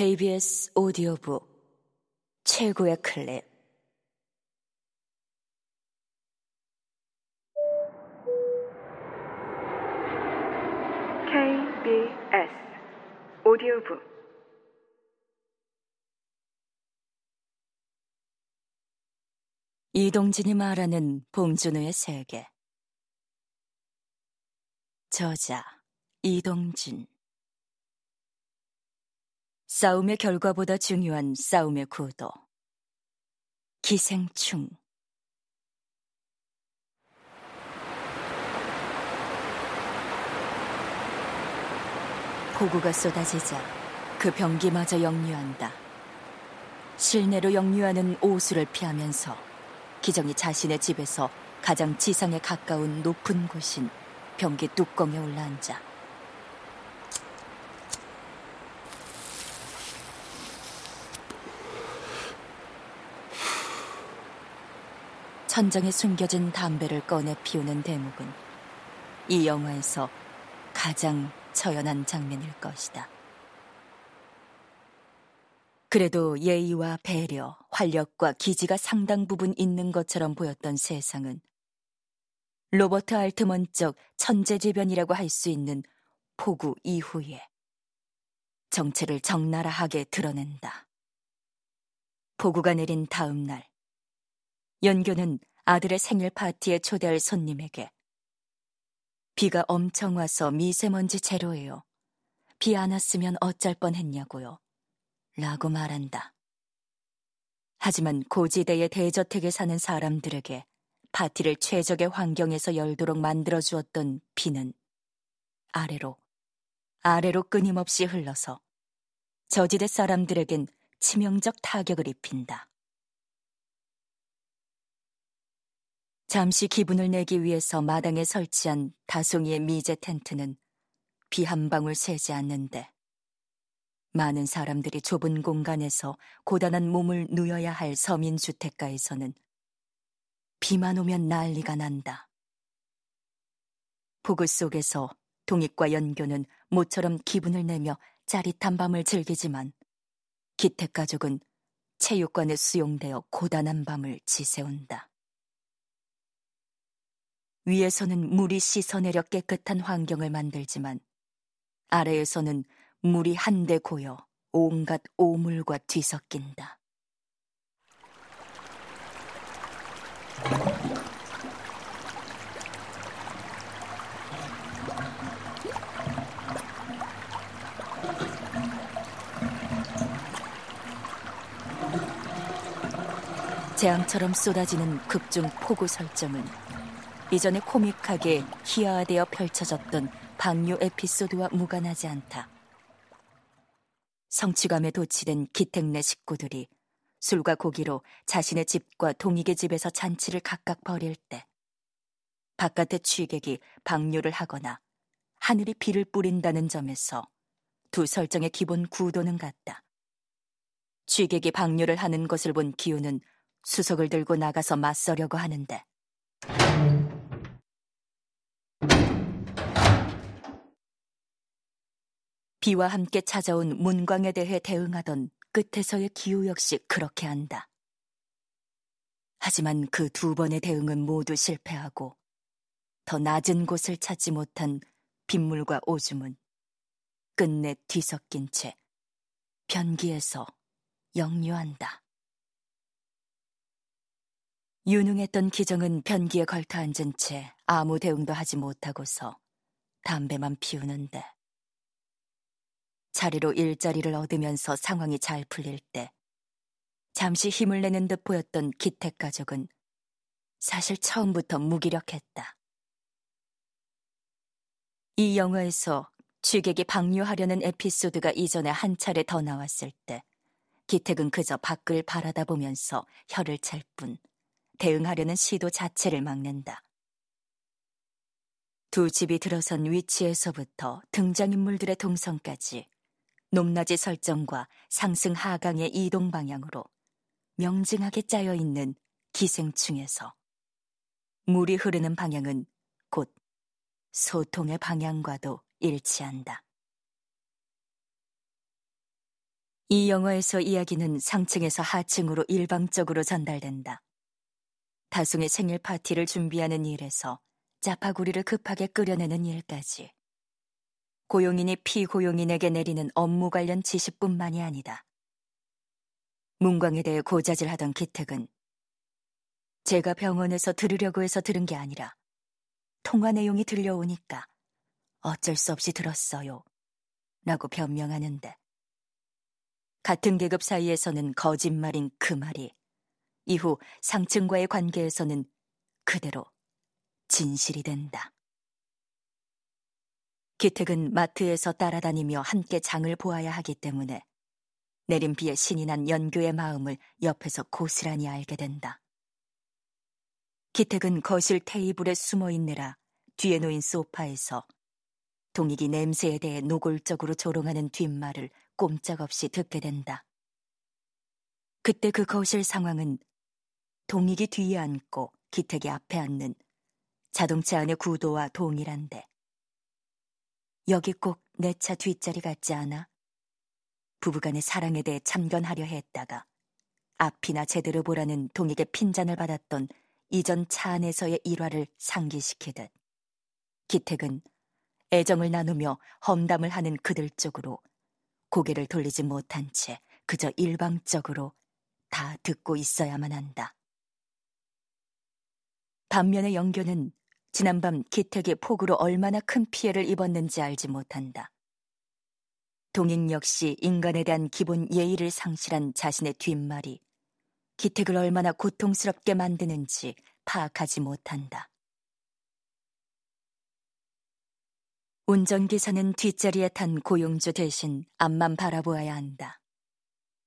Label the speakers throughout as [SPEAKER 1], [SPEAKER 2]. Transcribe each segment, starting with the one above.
[SPEAKER 1] KBS 오디오북 최고의 클립.
[SPEAKER 2] KBS 오디오북.
[SPEAKER 1] 이동진이 말하는 봉준호의 세계. 저자 이동진 싸움의 결과보다 중요한 싸움의 구도 기생충 폭우가 쏟아지자 그 병기마저 역류한다. 실내로 역류하는 오수를 피하면서 기정이 자신의 집에서 가장 지상에 가까운 높은 곳인 변기 뚜껑에 올라앉아 천장에 숨겨진 담배를 꺼내 피우는 대목은 이 영화에서 가장 처연한 장면일 것이다. 그래도 예의와 배려, 활력과 기지가 상당 부분 있는 것처럼 보였던 세상은 로버트 알트먼적 천재지변이라고 할 수 있는 폭우 이후에 정체를 적나라하게 드러낸다. 폭우가 내린 다음 날, 연교는 아들의 생일 파티에 초대할 손님에게 비가 엄청 와서 미세먼지 제로예요. 비 안 왔으면 어쩔 뻔 했냐고요. 라고 말한다. 하지만 고지대의 대저택에 사는 사람들에게 파티를 최적의 환경에서 열도록 만들어 주었던 비는 아래로, 아래로 끊임없이 흘러서 저지대 사람들에겐 치명적 타격을 입힌다. 잠시 기분을 내기 위해서 마당에 설치한 다송이의 미제 텐트는 비 한 방울 새지 않는데 많은 사람들이 좁은 공간에서 고단한 몸을 누여야 할 서민 주택가에서는 비만 오면 난리가 난다. 폭우 속에서 동익과 연교는 모처럼 기분을 내며 짜릿한 밤을 즐기지만 기택 가족은 체육관에 수용되어 고단한 밤을 지새운다. 위에서는 물이 씻어내려 깨끗한 환경을 만들지만 아래에서는 물이 한데 고여 온갖 오물과 뒤섞인다. 재앙처럼 쏟아지는 극중 폭우 설정은 이전에 코믹하게 희화화되어 펼쳐졌던 방류 에피소드와 무관하지 않다. 성취감에 도취된 기택내 식구들이 술과 고기로 자신의 집과 동익의 집에서 잔치를 각각 벌일 때 바깥의 취객이 방류를 하거나 하늘이 비를 뿌린다는 점에서 두 설정의 기본 구도는 같다. 취객이 방류를 하는 것을 본 기우는 수석을 들고 나가서 맞서려고 하는데 비와 함께 찾아온 문광에 대해 대응하던 끝에서의 기후 역시 그렇게 한다. 하지만 그 두 번의 대응은 모두 실패하고 더 낮은 곳을 찾지 못한 빗물과 오줌은 끝내 뒤섞인 채 변기에서 역류한다. 유능했던 기정은 변기에 걸터 앉은 채 아무 대응도 하지 못하고서 담배만 피우는데 자리로 일자리를 얻으면서 상황이 잘 풀릴 때 잠시 힘을 내는 듯 보였던 기택 가족은 사실 처음부터 무기력했다. 이 영화에서 취객이 방류하려는 에피소드가 이전에 한 차례 더 나왔을 때 기택은 그저 밖을 바라다 보면서 혀를 찰 뿐 대응하려는 시도 자체를 막는다. 두 집이 들어선 위치에서부터 등장인물들의 동선까지 높낮이 설정과 상승 하강의 이동 방향으로 명징하게 짜여 있는 기생충에서 물이 흐르는 방향은 곧 소통의 방향과도 일치한다. 이 영화에서 이야기는 상층에서 하층으로 일방적으로 전달된다. 다송의 생일 파티를 준비하는 일에서 짜파구리를 급하게 끓여내는 일까지. 고용인이 피고용인에게 내리는 업무 관련 지시뿐만이 아니다. 문광에 대해 고자질하던 기택은 제가 병원에서 들으려고 해서 들은 게 아니라 통화 내용이 들려오니까 어쩔 수 없이 들었어요. 라고 변명하는데 같은 계급 사이에서는 거짓말인 그 말이 이후 상층과의 관계에서는 그대로 진실이 된다. 기택은 마트에서 따라다니며 함께 장을 보아야 하기 때문에 내린 비에 신이 난 연교의 마음을 옆에서 고스란히 알게 된다. 기택은 거실 테이블에 숨어 있느라 뒤에 놓인 소파에서 동익이 냄새에 대해 노골적으로 조롱하는 뒷말을 꼼짝없이 듣게 된다. 그때 그 거실 상황은 동익이 뒤에 앉고 기택이 앞에 앉는 자동차 안의 구도와 동일한데 여기 꼭 내 차 뒷자리 같지 않아? 부부간의 사랑에 대해 참견하려 했다가 앞이나 제대로 보라는 동익의 핀잔을 받았던 이전 차 안에서의 일화를 상기시키듯 기택은 애정을 나누며 험담을 하는 그들 쪽으로 고개를 돌리지 못한 채 그저 일방적으로 다 듣고 있어야만 한다. 반면에 영교는 지난밤 기택이 폭우로 얼마나 큰 피해를 입었는지 알지 못한다. 동익 역시 인간에 대한 기본 예의를 상실한 자신의 뒷말이 기택을 얼마나 고통스럽게 만드는지 파악하지 못한다. 운전기사는 뒷자리에 탄 고용주 대신 앞만 바라보아야 한다.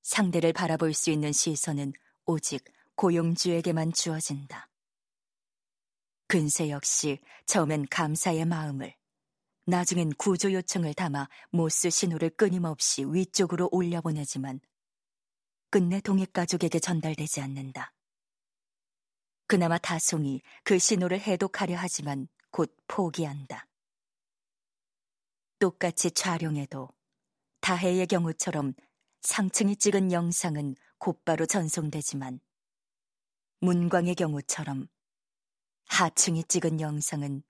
[SPEAKER 1] 상대를 바라볼 수 있는 시선은 오직 고용주에게만 주어진다. 근세 역시 처음엔 감사의 마음을, 나중엔 구조 요청을 담아 모스 신호를 끊임없이 위쪽으로 올려보내지만 끝내 동익 가족에게 전달되지 않는다. 그나마 다송이 그 신호를 해독하려 하지만 곧 포기한다. 똑같이 촬영해도 다해의 경우처럼 상층이 찍은 영상은 곧바로 전송되지만 문광의 경우처럼 하층이 찍은 영상은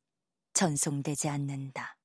[SPEAKER 1] 전송되지 않는다.